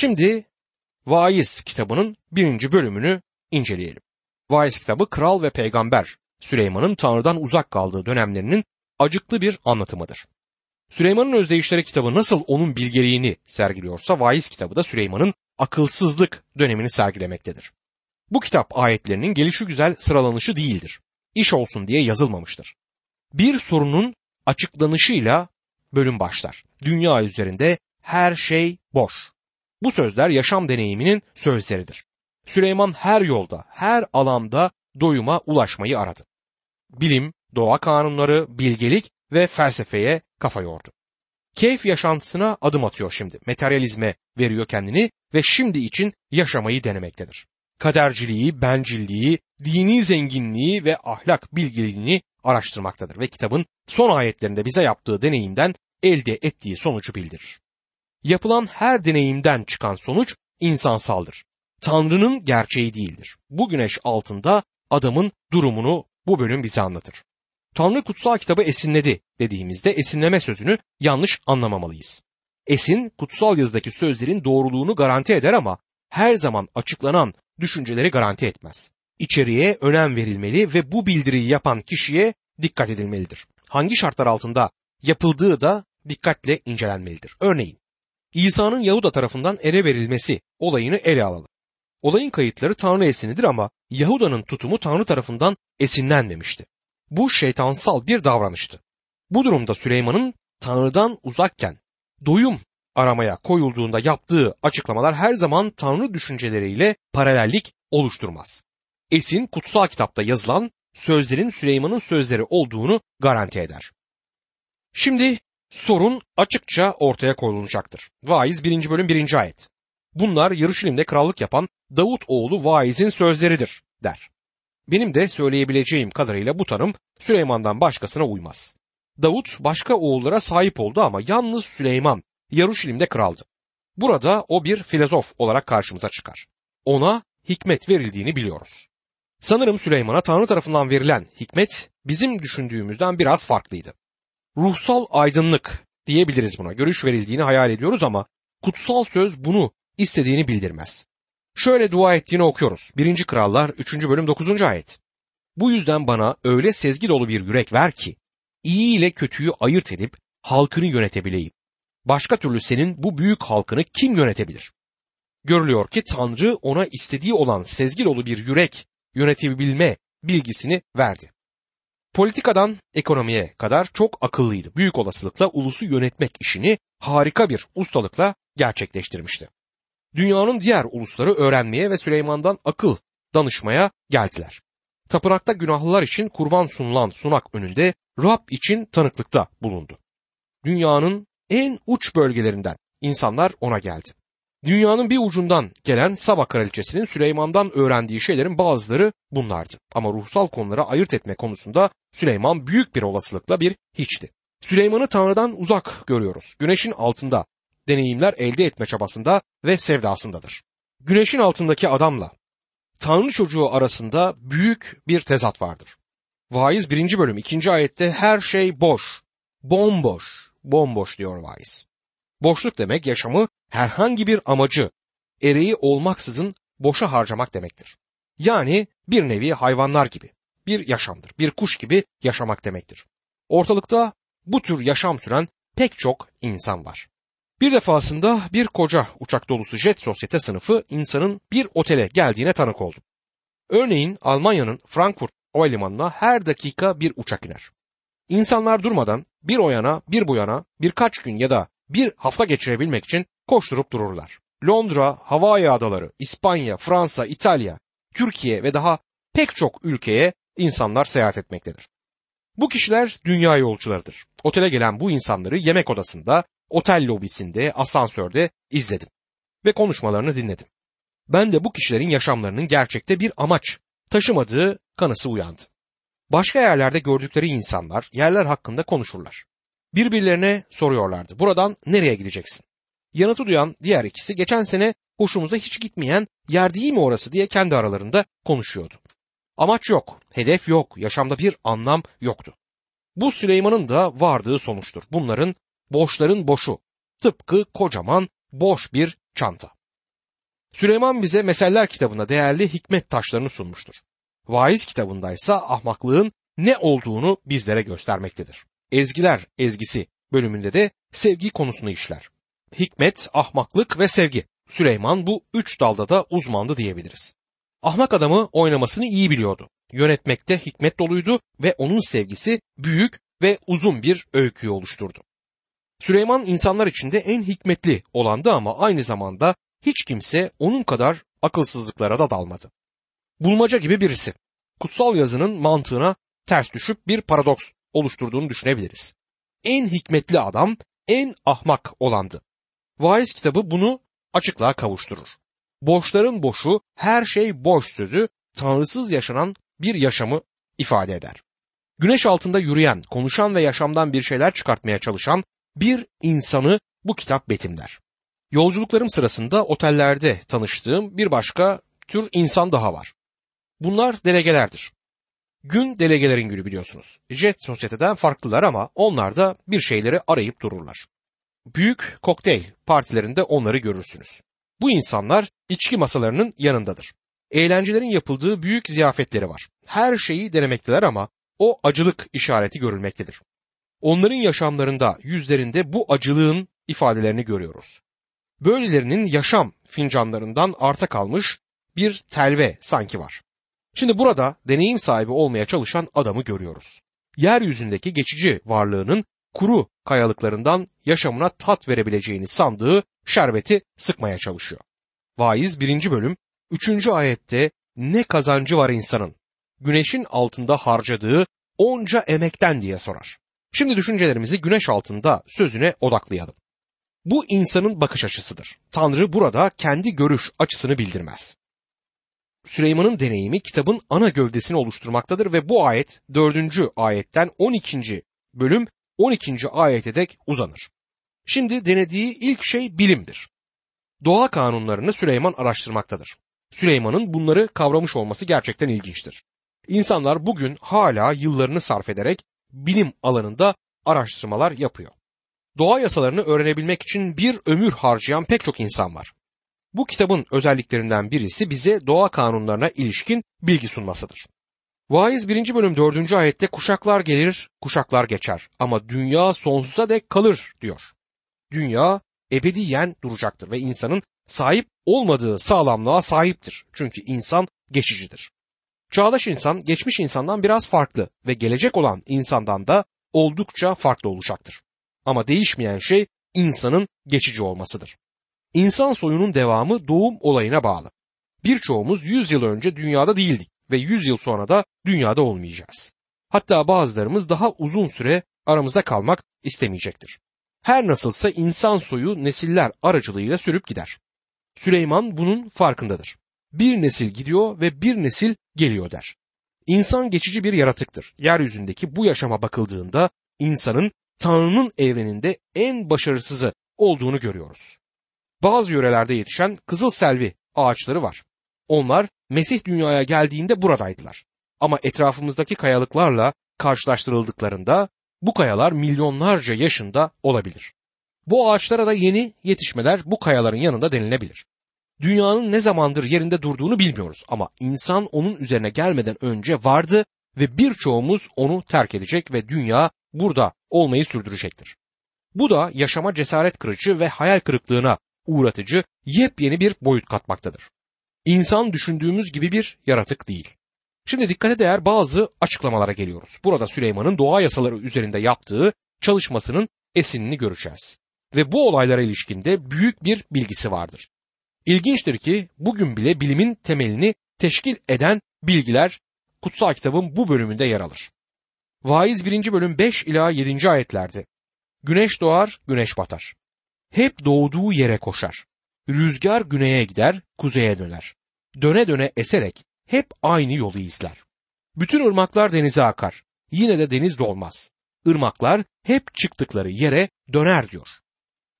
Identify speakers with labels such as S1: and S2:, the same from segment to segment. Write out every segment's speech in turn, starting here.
S1: Şimdi Vaiz kitabının birinci bölümünü inceleyelim. Vaiz kitabı kral ve peygamber Süleyman'ın Tanrı'dan uzak kaldığı dönemlerinin acıklı bir anlatımıdır. Süleyman'ın özdeyişleri kitabı nasıl onun bilgeliğini sergiliyorsa Vaiz kitabı da Süleyman'ın akılsızlık dönemini sergilemektedir. Bu kitap ayetlerinin gelişi güzel sıralanışı değildir. İş olsun diye yazılmamıştır. Bir sorunun açıklanışıyla bölüm başlar. Dünya üzerinde her şey boş. Bu sözler yaşam deneyiminin sözleridir. Süleyman her yolda, her alanda doyuma ulaşmayı aradı. Bilim, doğa kanunları, bilgelik ve felsefeye kafa yordu. Keyif yaşantısına adım atıyor şimdi. Materyalizme veriyor kendini ve şimdi için yaşamayı denemektedir. Kaderciliği, bencilliği, dini zenginliği ve ahlak bilgiliğini araştırmaktadır ve kitabın son ayetlerinde bize yaptığı deneyimden elde ettiği sonucu bildirir. Yapılan her deneyimden çıkan sonuç insansaldır. Tanrı'nın gerçeği değildir. Bu güneş altında adamın durumunu bu bölüm bize anlatır. Tanrı kutsal kitabı esinledi dediğimizde esinleme sözünü yanlış anlamamalıyız. Esin kutsal yazıdaki sözlerin doğruluğunu garanti eder ama her zaman açıklanan düşünceleri garanti etmez. İçeriğe önem verilmeli ve bu bildiriyi yapan kişiye dikkat edilmelidir. Hangi şartlar altında yapıldığı da dikkatle incelenmelidir. Örneğin İsa'nın Yahuda tarafından ele verilmesi olayını ele alalım. Olayın kayıtları Tanrı esinidir ama Yahuda'nın tutumu Tanrı tarafından esinlenmemişti. Bu şeytansal bir davranıştı. Bu durumda Süleyman'ın Tanrı'dan uzakken doyum aramaya koyulduğunda yaptığı açıklamalar her zaman Tanrı düşünceleriyle paralellik oluşturmaz. Esin kutsal kitapta yazılan sözlerin Süleyman'ın sözleri olduğunu garanti eder. Şimdi sorun açıkça ortaya koyulacaktır. Vaiz 1. bölüm 1. ayet. Bunlar Yarışilim'de krallık yapan Davut oğlu Vaiz'in sözleridir der. Benim de söyleyebileceğim kadarıyla bu tanım Süleyman'dan başkasına uymaz. Davut başka oğullara sahip oldu ama yalnız Süleyman Yaruşilim'de kraldı. Burada o bir filozof olarak karşımıza çıkar. Ona hikmet verildiğini biliyoruz. Sanırım Süleyman'a Tanrı tarafından verilen hikmet bizim düşündüğümüzden biraz farklıydı. Ruhsal aydınlık diyebiliriz buna. Görüş verildiğini hayal ediyoruz ama kutsal söz bunu istediğini bildirmez. Şöyle dua ettiğini okuyoruz. 1. Krallar 3. bölüm 9. ayet. Bu yüzden bana öyle sezgi dolu bir yürek ver ki iyi ile kötüyü ayırt edip halkını yönetebileyim. Başka türlü senin bu büyük halkını kim yönetebilir? Görülüyor ki Tanrı ona istediği olan sezgi dolu bir yürek yönetebilme bilgisini verdi. Politikadan ekonomiye kadar çok akıllıydı. Büyük olasılıkla ulusu yönetmek işini harika bir ustalıkla gerçekleştirmişti. Dünyanın diğer ulusları öğrenmeye ve Süleyman'dan akıl danışmaya geldiler. Tapınakta günahlılar için kurban sunulan sunak önünde Rab için tanıklıkta bulundu. Dünyanın en uç bölgelerinden insanlar ona geldi. Dünyanın bir ucundan gelen Saba kraliçesinin Süleyman'dan öğrendiği şeylerin bazıları bunlardı. Ama ruhsal konuları ayırt etme konusunda Süleyman büyük bir olasılıkla bir hiçti. Süleyman'ı Tanrı'dan uzak görüyoruz. Güneşin altında deneyimler elde etme çabasında ve sevdasındadır. Güneşin altındaki adamla Tanrı çocuğu arasında büyük bir tezat vardır. Vaiz 1. bölüm 2. ayette her şey boş, bomboş, bomboş diyor vaiz. Boşluk demek yaşamı herhangi bir amacı, ereği olmaksızın boşa harcamak demektir. Yani bir nevi hayvanlar gibi bir yaşamdır. Bir kuş gibi yaşamak demektir. Ortalıkta bu tür yaşam süren pek çok insan var. Bir defasında bir koca uçak dolusu jet sosyete sınıfı insanın bir otele geldiğine tanık oldum. Örneğin Almanya'nın Frankfurt Havalimanı'na her dakika bir uçak iner. İnsanlar durmadan bir o yana bir bu yana birkaç gün ya da bir hafta geçirebilmek için koşturup dururlar. Londra, Hawaii adaları, İspanya, Fransa, İtalya, Türkiye ve daha pek çok ülkeye insanlar seyahat etmektedir. Bu kişiler dünya yolcularıdır. Otele gelen bu insanları yemek odasında, otel lobisinde, asansörde izledim ve konuşmalarını dinledim. Ben de bu kişilerin yaşamlarının gerçekte bir amaç taşımadığı kanısı uyandı. Başka yerlerde gördükleri insanlar yerler hakkında konuşurlar. Birbirlerine soruyorlardı. Buradan nereye gideceksin? Yanıtı duyan diğer ikisi geçen sene hoşumuza hiç gitmeyen yer değil mi orası diye kendi aralarında konuşuyordu. Amaç yok, hedef yok, yaşamda bir anlam yoktu. Bu Süleyman'ın da vardığı sonuçtur. Bunların boşların boşu. Tıpkı kocaman boş bir çanta. Süleyman bize Meseller kitabında değerli hikmet taşlarını sunmuştur. Vaiz kitabında ise ahmaklığın ne olduğunu bizlere göstermektedir. Ezgiler ezgisi bölümünde de sevgi konusunu işler. Hikmet, ahmaklık ve sevgi. Süleyman bu üç dalda da uzmandı diyebiliriz. Ahmak adamı oynamasını iyi biliyordu. Yönetmekte hikmet doluydu ve onun sevgisi büyük ve uzun bir öyküyü oluşturdu. Süleyman insanlar içinde en hikmetli olandı ama aynı zamanda hiç kimse onun kadar akılsızlıklara da dalmadı. Bulmaca gibi birisi. Kutsal yazının mantığına ters düşüp bir paradoks oluşturduğunu düşünebiliriz. En hikmetli adam en ahmak olandı. Vaiz kitabı bunu açıklığa kavuşturur. Boşların boşu, her şey boş sözü tanrısız yaşanan bir yaşamı ifade eder. Güneş altında yürüyen, konuşan ve yaşamdan bir şeyler çıkartmaya çalışan bir insanı bu kitap betimler. Yolculuklarım sırasında otellerde tanıştığım bir başka tür insan daha var. Bunlar delegelerdir. Gün delegelerin günü biliyorsunuz. Jet sosyeteden farklılar ama onlar da bir şeyleri arayıp dururlar. Büyük kokteyl partilerinde onları görürsünüz. Bu insanlar içki masalarının yanındadır. Eğlencelerin yapıldığı büyük ziyafetleri var. Her şeyi denemekteler ama o acılık işareti görülmektedir. Onların yaşamlarında, yüzlerinde bu acılığın ifadelerini görüyoruz. Böylelerinin yaşam fincanlarından arta kalmış bir telve sanki var. Şimdi burada deneyim sahibi olmaya çalışan adamı görüyoruz. Yeryüzündeki geçici varlığının kuru kayalıklarından yaşamına tat verebileceğini sandığı şerbeti sıkmaya çalışıyor. Vaiz 1. bölüm 3. ayette ne kazancı var insanın? Güneşin altında harcadığı onca emekten diye sorar. Şimdi düşüncelerimizi güneş altında sözüne odaklayalım. Bu insanın bakış açısıdır. Tanrı burada kendi görüş açısını bildirmez. Süleyman'ın deneyimi kitabın ana gövdesini oluşturmaktadır ve bu ayet 4. ayetten 12. bölüm 12. ayete dek uzanır. Şimdi denediği ilk şey bilimdir. Doğa kanunlarını Süleyman araştırmaktadır. Süleyman'ın bunları kavramış olması gerçekten ilginçtir. İnsanlar bugün hala yıllarını sarf ederek bilim alanında araştırmalar yapıyor. Doğa yasalarını öğrenebilmek için bir ömür harcayan pek çok insan var. Bu kitabın özelliklerinden birisi bize doğa kanunlarına ilişkin bilgi sunmasıdır. Vaiz 1. bölüm 4. ayette kuşaklar gelir, kuşaklar geçer ama dünya sonsuza dek kalır diyor. Dünya ebediyen duracaktır ve insanın sahip olmadığı sağlamlığa sahiptir. Çünkü insan geçicidir. Çağdaş insan geçmiş insandan biraz farklı ve gelecek olan insandan da oldukça farklı olacaktır. Ama değişmeyen şey insanın geçici olmasıdır. İnsan soyunun devamı doğum olayına bağlı. Birçoğumuz 100 yıl önce dünyada değildik ve 100 yıl sonra da dünyada olmayacağız. Hatta bazılarımız daha uzun süre aramızda kalmak istemeyecektir. Her nasılsa insan soyu nesiller aracılığıyla sürüp gider. Süleyman bunun farkındadır. Bir nesil gidiyor ve bir nesil geliyor der. İnsan geçici bir yaratıktır. Yeryüzündeki bu yaşama bakıldığında insanın Tanrı'nın evreninde en başarısızı olduğunu görüyoruz. Bazı yörelerde yetişen kızıl selvi ağaçları var. Onlar Mesih dünyaya geldiğinde buradaydılar. Ama etrafımızdaki kayalıklarla karşılaştırıldıklarında bu kayalar milyonlarca yaşında olabilir. Bu ağaçlara da yeni yetişmeler bu kayaların yanında denilebilir. Dünyanın ne zamandır yerinde durduğunu bilmiyoruz ama insan onun üzerine gelmeden önce vardı ve birçoğumuz onu terk edecek ve dünya burada olmayı sürdürecektir. Bu da yaşama cesaret kırıcı ve hayal kırıklığına uğratıcı yepyeni bir boyut katmaktadır. İnsan düşündüğümüz gibi bir yaratık değil. Şimdi dikkate değer bazı açıklamalara geliyoruz. Burada Süleyman'ın doğa yasaları üzerinde yaptığı çalışmasının esinini göreceğiz. Ve bu olaylara ilişkinde büyük bir bilgisi vardır. İlginçtir ki bugün bile bilimin temelini teşkil eden bilgiler kutsal kitabın bu bölümünde yer alır. Vaiz 1. bölüm 5 ila 7. ayetlerde. Güneş doğar, güneş batar. Hep doğduğu yere koşar. Rüzgar güneye gider, kuzeye döner. Döne döne eserek hep aynı yolu izler. Bütün ırmaklar denize akar. Yine de deniz dolmaz. Irmaklar hep çıktıkları yere döner diyor.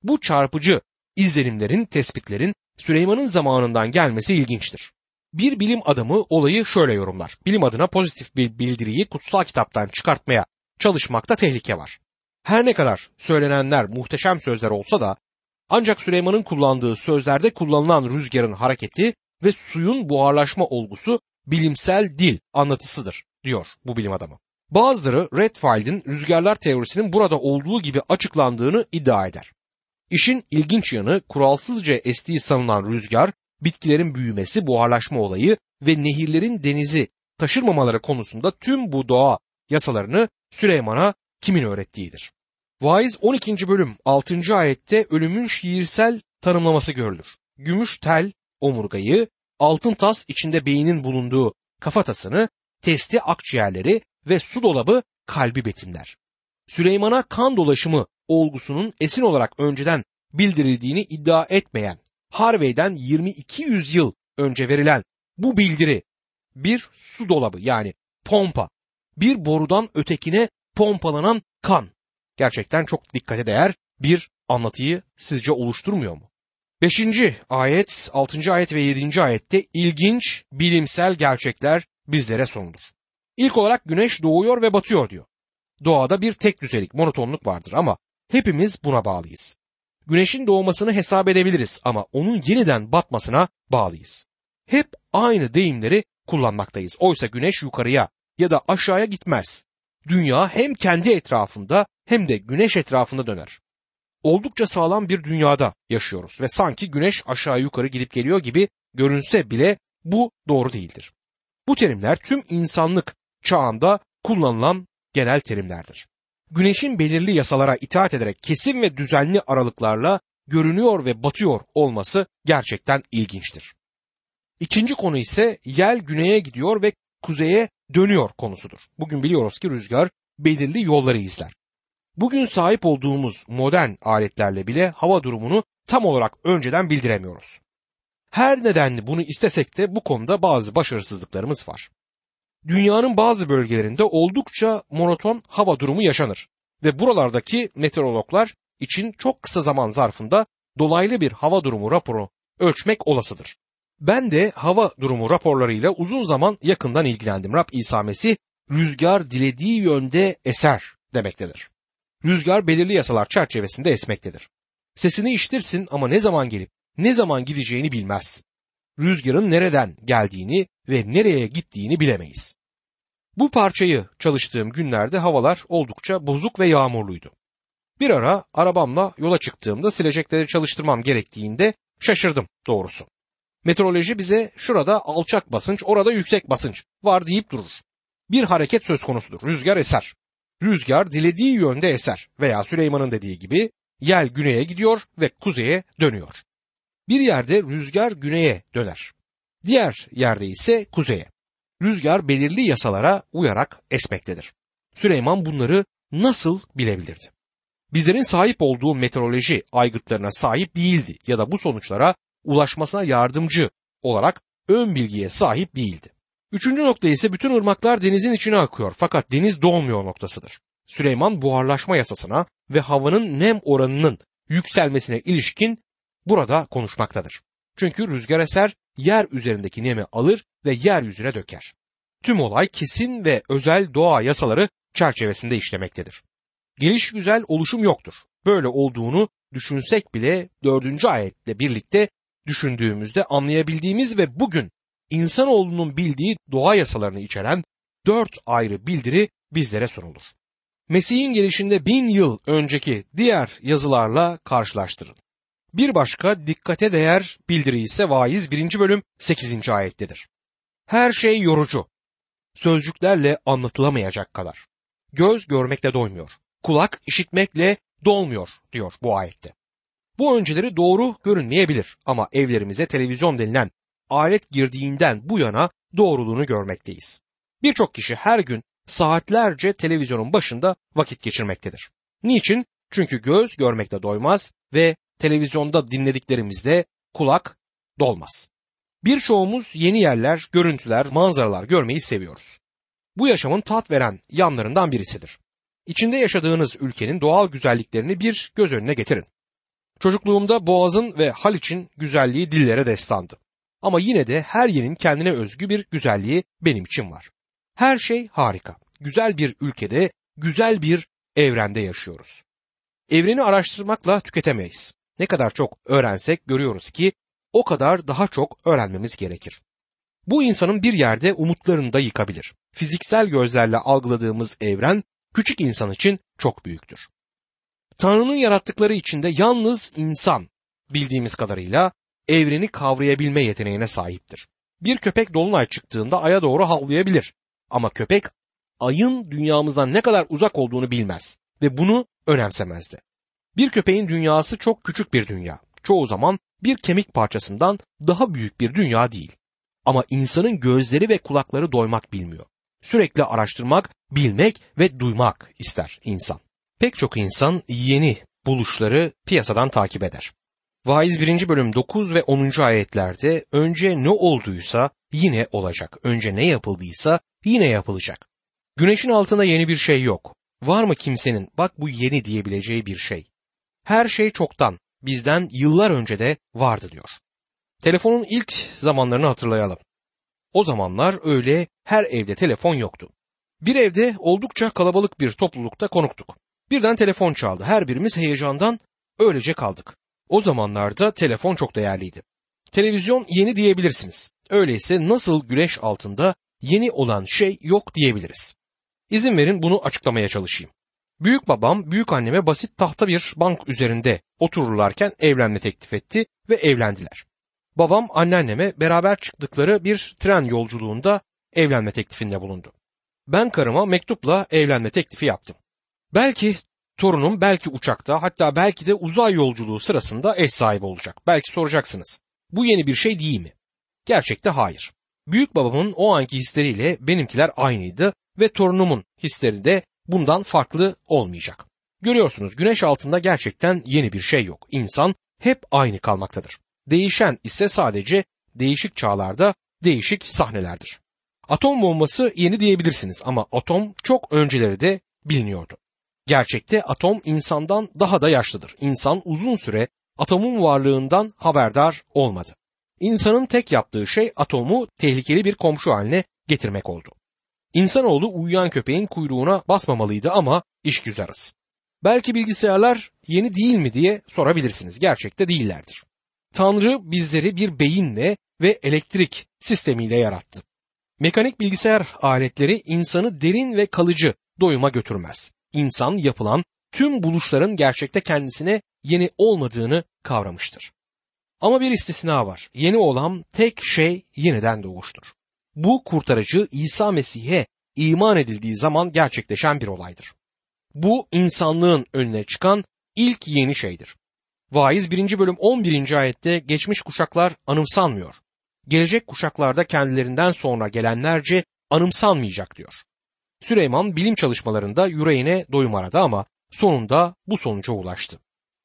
S1: Bu çarpıcı izlenimlerin, tespitlerin Süleyman'ın zamanından gelmesi ilginçtir. Bir bilim adamı olayı şöyle yorumlar. Bilim adına pozitif bir bildiriyi kutsal kitaptan çıkartmaya çalışmakta tehlike var. Her ne kadar söylenenler muhteşem sözler olsa da Ancak Süleyman'ın kullandığı sözlerde kullanılan rüzgarın hareketi ve suyun buharlaşma olgusu bilimsel dil anlatısıdır diyor bu bilim adamı. Bazıları Redfield'in rüzgarlar teorisinin burada olduğu gibi açıklandığını iddia eder. İşin ilginç yanı kuralsızca estiği sanılan rüzgar, bitkilerin büyümesi, buharlaşma olayı ve nehirlerin denizi taşırmamaları konusunda tüm bu doğa yasalarını Süleyman'a kimin öğrettiğidir. Vaiz 12. bölüm 6. ayette ölümün şiirsel tanımlaması görülür. Gümüş tel omurgayı, altın tas içinde beynin bulunduğu kafatasını, testi akciğerleri ve su dolabı kalbi betimler. Süleyman'a kan dolaşımı olgusunun esin olarak önceden bildirildiğini iddia etmeyen Harvey'den 22 yüzyıl önce verilen bu bildiri bir su dolabı yani pompa, bir borudan ötekine pompalanan kan. Gerçekten çok dikkate değer bir anlatıyı sizce oluşturmuyor mu? 5. ayet, 6. ayet ve 7. ayette ilginç bilimsel gerçekler bizlere sunulur. İlk olarak güneş doğuyor ve batıyor diyor. Doğada bir tek düzelik, monotonluk vardır ama hepimiz buna bağlıyız. Güneşin doğmasını hesap edebiliriz ama onun yeniden batmasına bağlıyız. Hep aynı deyimleri kullanmaktayız. Oysa güneş yukarıya ya da aşağıya gitmez. Dünya hem kendi etrafında hem de güneş etrafında döner. Oldukça sağlam bir dünyada yaşıyoruz ve sanki güneş aşağı yukarı gidip geliyor gibi görünse bile bu doğru değildir. Bu terimler tüm insanlık çağında kullanılan genel terimlerdir. Güneşin belirli yasalara itaat ederek kesin ve düzenli aralıklarla görünüyor ve batıyor olması gerçekten ilginçtir. İkinci konu ise yel güneye gidiyor ve kuzeye dönüyor konusudur. Bugün biliyoruz ki rüzgar belirli yolları izler. Bugün sahip olduğumuz modern aletlerle bile hava durumunu tam olarak önceden bildiremiyoruz. Her nedenli bunu istesek de bu konuda bazı başarısızlıklarımız var. Dünyanın bazı bölgelerinde oldukça monoton hava durumu yaşanır ve buralardaki meteorologlar için çok kısa zaman zarfında dolaylı bir hava durumu raporu ölçmek olasıdır. Ben de hava durumu raporlarıyla uzun zaman yakından ilgilendim. Rab İsa Mesih rüzgar dilediği yönde eser demektedir. Rüzgar belirli yasalar çerçevesinde esmektedir. Sesini iştirsin ama ne zaman gelip ne zaman gideceğini bilmezsin. Rüzgarın nereden geldiğini ve nereye gittiğini bilemeyiz. Bu parçayı çalıştığım günlerde havalar oldukça bozuk ve yağmurluydu. Bir ara arabamla yola çıktığımda silecekleri çalıştırmam gerektiğinde şaşırdım doğrusu. Meteoroloji bize şurada alçak basınç, orada yüksek basınç var deyip durur. Bir hareket söz konusudur. Rüzgar eser. Rüzgar dilediği yönde eser veya Süleyman'ın dediği gibi yel güneye gidiyor ve kuzeye dönüyor. Bir yerde rüzgar güneye döner. Diğer yerde ise kuzeye. Rüzgar belirli yasalara uyarak esmektedir. Süleyman bunları nasıl bilebilirdi? Bizlerin sahip olduğu meteoroloji aygıtlarına sahip değildi ya da bu sonuçlara ulaşmasına yardımcı olarak ön bilgiye sahip değildi. Üçüncü nokta ise bütün ırmaklar denizin içine akıyor fakat deniz dolmuyor noktasıdır. Süleyman buharlaşma yasasına ve havanın nem oranının yükselmesine ilişkin burada konuşmaktadır. Çünkü rüzgar eser yer üzerindeki nemi alır ve yeryüzüne döker. Tüm olay kesin ve özel doğa yasaları çerçevesinde işlemektedir. Geliş güzel oluşum yoktur. Böyle olduğunu düşünsek bile dördüncü ayetle birlikte düşündüğümüzde anlayabildiğimiz ve bugün insanoğlunun bildiği doğa yasalarını içeren dört ayrı bildiri bizlere sunulur. Mesih'in gelişinde bin yıl önceki diğer yazılarla karşılaştırın. Bir başka dikkate değer bildiri ise vaiz 1. bölüm 8. ayettedir. Her şey yorucu. Sözcüklerle anlatılamayacak kadar. Göz görmekle doymuyor. Kulak işitmekle dolmuyor diyor bu ayette. Bu önceleri doğru görünmeyebilir ama evlerimize televizyon denilen alet girdiğinden bu yana doğruluğunu görmekteyiz. Birçok kişi her gün saatlerce televizyonun başında vakit geçirmektedir. Niçin? Çünkü göz görmekte doymaz ve televizyonda dinlediklerimizde kulak dolmaz. Birçoğumuz yeni yerler, görüntüler, manzaralar görmeyi seviyoruz. Bu yaşamın tat veren yanlarından birisidir. İçinde yaşadığınız ülkenin doğal güzelliklerini bir göz önüne getirin. Çocukluğumda Boğaz'ın ve Haliç'in güzelliği dillere destandı. Ama yine de her yerin kendine özgü bir güzelliği benim için var. Her şey harika. Güzel bir ülkede, güzel bir evrende yaşıyoruz. Evreni araştırmakla tüketemeyiz. ne kadar çok öğrensek görüyoruz ki o kadar daha çok öğrenmemiz gerekir. Bu insanın bir yerde umutlarını da yıkabilir. Fiziksel gözlerle algıladığımız evren küçük insan için çok büyüktür. Tanrı'nın yarattıkları içinde yalnız insan bildiğimiz kadarıyla evreni kavrayabilme yeteneğine sahiptir. Bir köpek dolunay çıktığında aya doğru havlayabilir. Ama köpek ayın dünyamızdan ne kadar uzak olduğunu bilmez ve bunu önemsemezdi. Bir köpeğin dünyası çok küçük bir dünya. Çoğu zaman bir kemik parçasından daha büyük bir dünya değil. Ama insanın gözleri ve kulakları doymak bilmiyor. Sürekli araştırmak, bilmek ve duymak ister insan. Pek çok insan yeni buluşları piyasadan takip eder. Vaiz 1. bölüm 9 ve 10. ayetlerde önce ne olduysa yine olacak. Önce ne yapıldıysa yine yapılacak. Güneşin altında yeni bir şey yok. Var mı kimsenin bak bu yeni diyebileceği bir şey? Her şey çoktan bizden yıllar önce de vardı diyor. Telefonun ilk zamanlarını hatırlayalım. O zamanlar öyle her evde telefon yoktu. Bir evde oldukça kalabalık bir toplulukta konuktuk. Birden telefon çaldı. Her birimiz heyecandan öylece kaldık. O zamanlarda telefon çok değerliydi. Televizyon yeni diyebilirsiniz. Öyleyse nasıl güneş altında yeni olan şey yok diyebiliriz. İzin verin bunu açıklamaya çalışayım. Büyük babam büyük anneme basit tahta bir bank üzerinde otururlarken evlenme teklif etti ve evlendiler. Babam anneanneme beraber çıktıkları bir tren yolculuğunda evlenme teklifinde bulundu. Ben karıma mektupla evlenme teklifi yaptım. Belki torunum belki uçakta hatta belki de uzay yolculuğu sırasında eş sahibi olacak. Belki soracaksınız. Bu yeni bir şey değil mi? Gerçekte hayır. Büyük babamın o anki hisleriyle benimkiler aynıydı ve torunumun hisleri de bundan farklı olmayacak. Görüyorsunuz güneş altında gerçekten yeni bir şey yok. İnsan hep aynı kalmaktadır. Değişen ise sadece değişik çağlarda değişik sahnelerdir. Atom bombası yeni diyebilirsiniz ama atom çok önceleri de biliniyordu. Gerçekte atom insandan daha da yaşlıdır. İnsan uzun süre atomun varlığından haberdar olmadı. İnsanın tek yaptığı şey atomu tehlikeli bir komşu haline getirmek oldu. İnsanoğlu uyuyan köpeğin kuyruğuna basmamalıydı ama iş güzarız. Belki bilgisayarlar yeni değil mi diye sorabilirsiniz. Gerçekte değillerdir. Tanrı bizleri bir beyinle ve elektrik sistemiyle yarattı. Mekanik bilgisayar aletleri insanı derin ve kalıcı doyuma götürmez. İnsan yapılan tüm buluşların gerçekte kendisine yeni olmadığını kavramıştır. Ama bir istisna var. Yeni olan tek şey yeniden doğuştur. Bu kurtarıcı İsa Mesih'e iman edildiği zaman gerçekleşen bir olaydır. Bu insanlığın önüne çıkan ilk yeni şeydir. Vaiz 1. bölüm 11. ayette geçmiş kuşaklar anımsanmıyor. Gelecek kuşaklarda kendilerinden sonra gelenlerce anımsanmayacak diyor. Süleyman bilim çalışmalarında yüreğine doyum aradı ama sonunda bu sonuca ulaştı.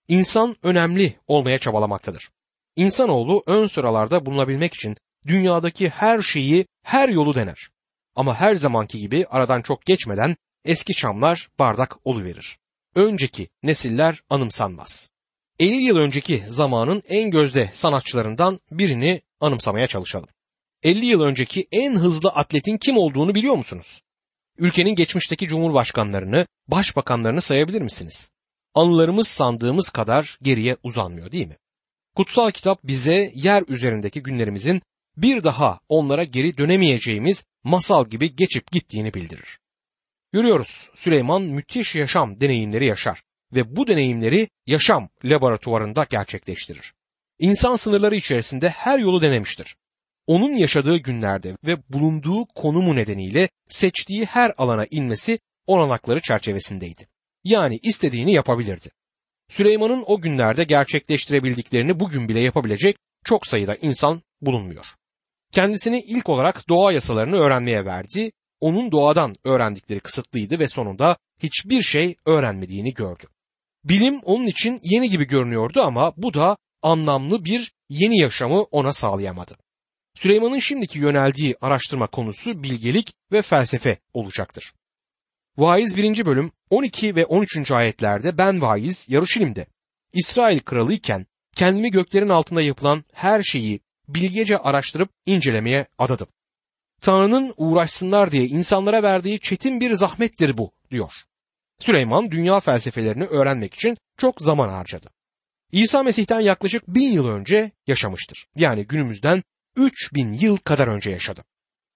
S1: İnsan önemli olmaya çabalamaktadır. İnsanoğlu ön sıralarda bulunabilmek için dünyadaki her şeyi, her yolu dener. Ama her zamanki gibi aradan çok geçmeden eski çamlar bardak oluverir. Önceki nesiller anımsanmaz. 50 yıl önceki zamanın en gözde sanatçılarından birini anımsamaya çalışalım. 50 yıl önceki en hızlı atletin kim olduğunu biliyor musunuz? Ülkenin geçmişteki cumhurbaşkanlarını, başbakanlarını sayabilir misiniz? Anılarımız sandığımız kadar geriye uzanmıyor değil mi? Kutsal kitap bize yer üzerindeki günlerimizin bir daha onlara geri dönemeyeceğimiz masal gibi geçip gittiğini bildirir. Görüyoruz Süleyman müthiş yaşam deneyimleri yaşar ve bu deneyimleri yaşam laboratuvarında gerçekleştirir. İnsan sınırları içerisinde her yolu denemiştir. Onun yaşadığı günlerde ve bulunduğu konumu nedeniyle seçtiği her alana inmesi olanakları çerçevesindeydi. Yani istediğini yapabilirdi. Süleyman'ın o günlerde gerçekleştirebildiklerini bugün bile yapabilecek çok sayıda insan bulunmuyor. Kendisini ilk olarak doğa yasalarını öğrenmeye verdi. Onun doğadan öğrendikleri kısıtlıydı ve sonunda hiçbir şey öğrenmediğini gördü. Bilim onun için yeni gibi görünüyordu ama bu da anlamlı bir yeni yaşamı ona sağlayamadı. Süleyman'ın şimdiki yöneldiği araştırma konusu bilgelik ve felsefe olacaktır. Vaiz 1. bölüm 12 ve 13. ayetlerde ben vaiz Yaruşilim'de İsrail kralı iken kendimi göklerin altında yapılan her şeyi bilgece araştırıp incelemeye adadım. Tanrı'nın uğraşsınlar diye insanlara verdiği çetin bir zahmettir bu diyor. Süleyman dünya felsefelerini öğrenmek için çok zaman harcadı. İsa Mesih'ten yaklaşık bin yıl önce yaşamıştır. Yani günümüzden 3000 yıl kadar önce yaşadı.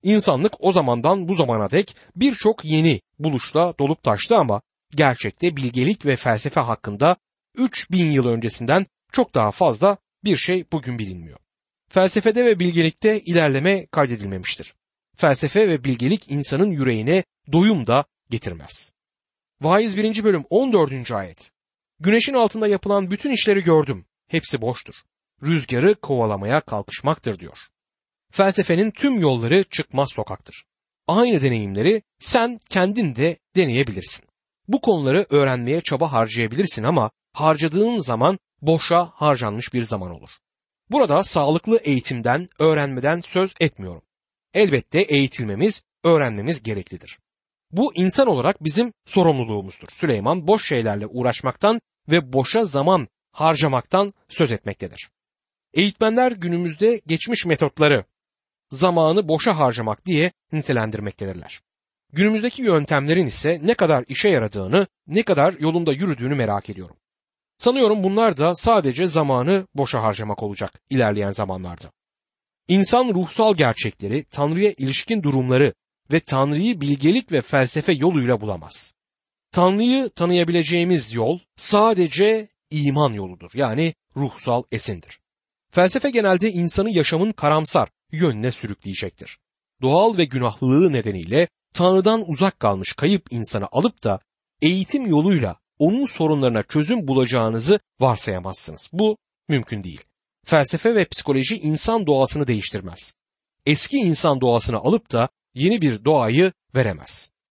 S1: İnsanlık o zamandan bu zamana dek birçok yeni buluşla dolup taştı ama gerçekte bilgelik ve felsefe hakkında 3000 yıl öncesinden çok daha fazla bir şey bugün bilinmiyor. Felsefede ve bilgelikte ilerleme kaydedilmemiştir. Felsefe ve bilgelik insanın yüreğine doyum da getirmez. Vaiz 1. bölüm 14. ayet. Güneşin altında yapılan bütün işleri gördüm. Hepsi boştur. Rüzgarı kovalamaya kalkışmaktır diyor. Felsefenin tüm yolları çıkmaz sokaktır. Aynı deneyimleri sen kendin de deneyebilirsin. Bu konuları öğrenmeye çaba harcayabilirsin ama harcadığın zaman boşa harcanmış bir zaman olur. Burada sağlıklı eğitimden, öğrenmeden söz etmiyorum. Elbette eğitilmemiz, öğrenmemiz gereklidir. Bu insan olarak bizim sorumluluğumuzdur. Süleyman boş şeylerle uğraşmaktan ve boşa zaman harcamaktan söz etmektedir. Eğitmenler günümüzde geçmiş metotları zamanı boşa harcamak diye nitelendirmektedirler. Günümüzdeki yöntemlerin ise ne kadar işe yaradığını, ne kadar yolunda yürüdüğünü merak ediyorum. Sanıyorum bunlar da sadece zamanı boşa harcamak olacak ilerleyen zamanlarda. İnsan ruhsal gerçekleri, Tanrı'ya ilişkin durumları ve Tanrı'yı bilgelik ve felsefe yoluyla bulamaz. Tanrı'yı tanıyabileceğimiz yol sadece iman yoludur. Yani ruhsal esindir. Felsefe genelde insanı yaşamın karamsar yönüne sürükleyecektir. Doğal ve günahlılığı nedeniyle Tanrı'dan uzak kalmış kayıp insanı alıp da eğitim yoluyla onun sorunlarına çözüm bulacağınızı varsayamazsınız. Bu mümkün değil. Felsefe ve psikoloji insan doğasını değiştirmez. Eski insan doğasını alıp da yeni bir doğayı veremez.